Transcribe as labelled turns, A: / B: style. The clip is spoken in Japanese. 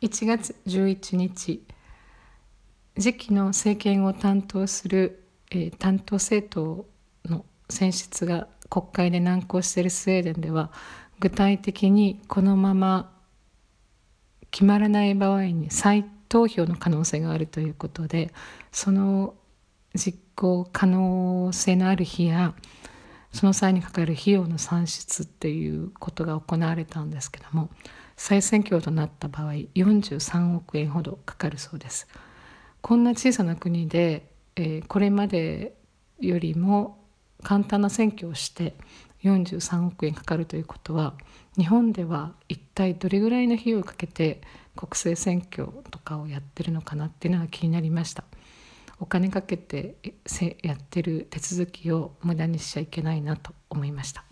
A: 1月11日次期の政権を担当する、えー、担当政党の選出が国会で難航しているスウェーデンでは具体的にこのまま決まらない場合に再投票の可能性があるということでその実行可能性のある日やその際にかかる費用の算出っていうことが行われたんですけども再選挙となった場合43億円ほどかかるそうです。こんな小さな国で、えー、これまでよりも簡単な選挙をして43億円かかるということは日本では一体どれぐらいの費用をかけて国政選挙とかをやってるのかなっていうのが気になりました。お金かけてやってる手続きを無駄にしちゃいけないなと思いました。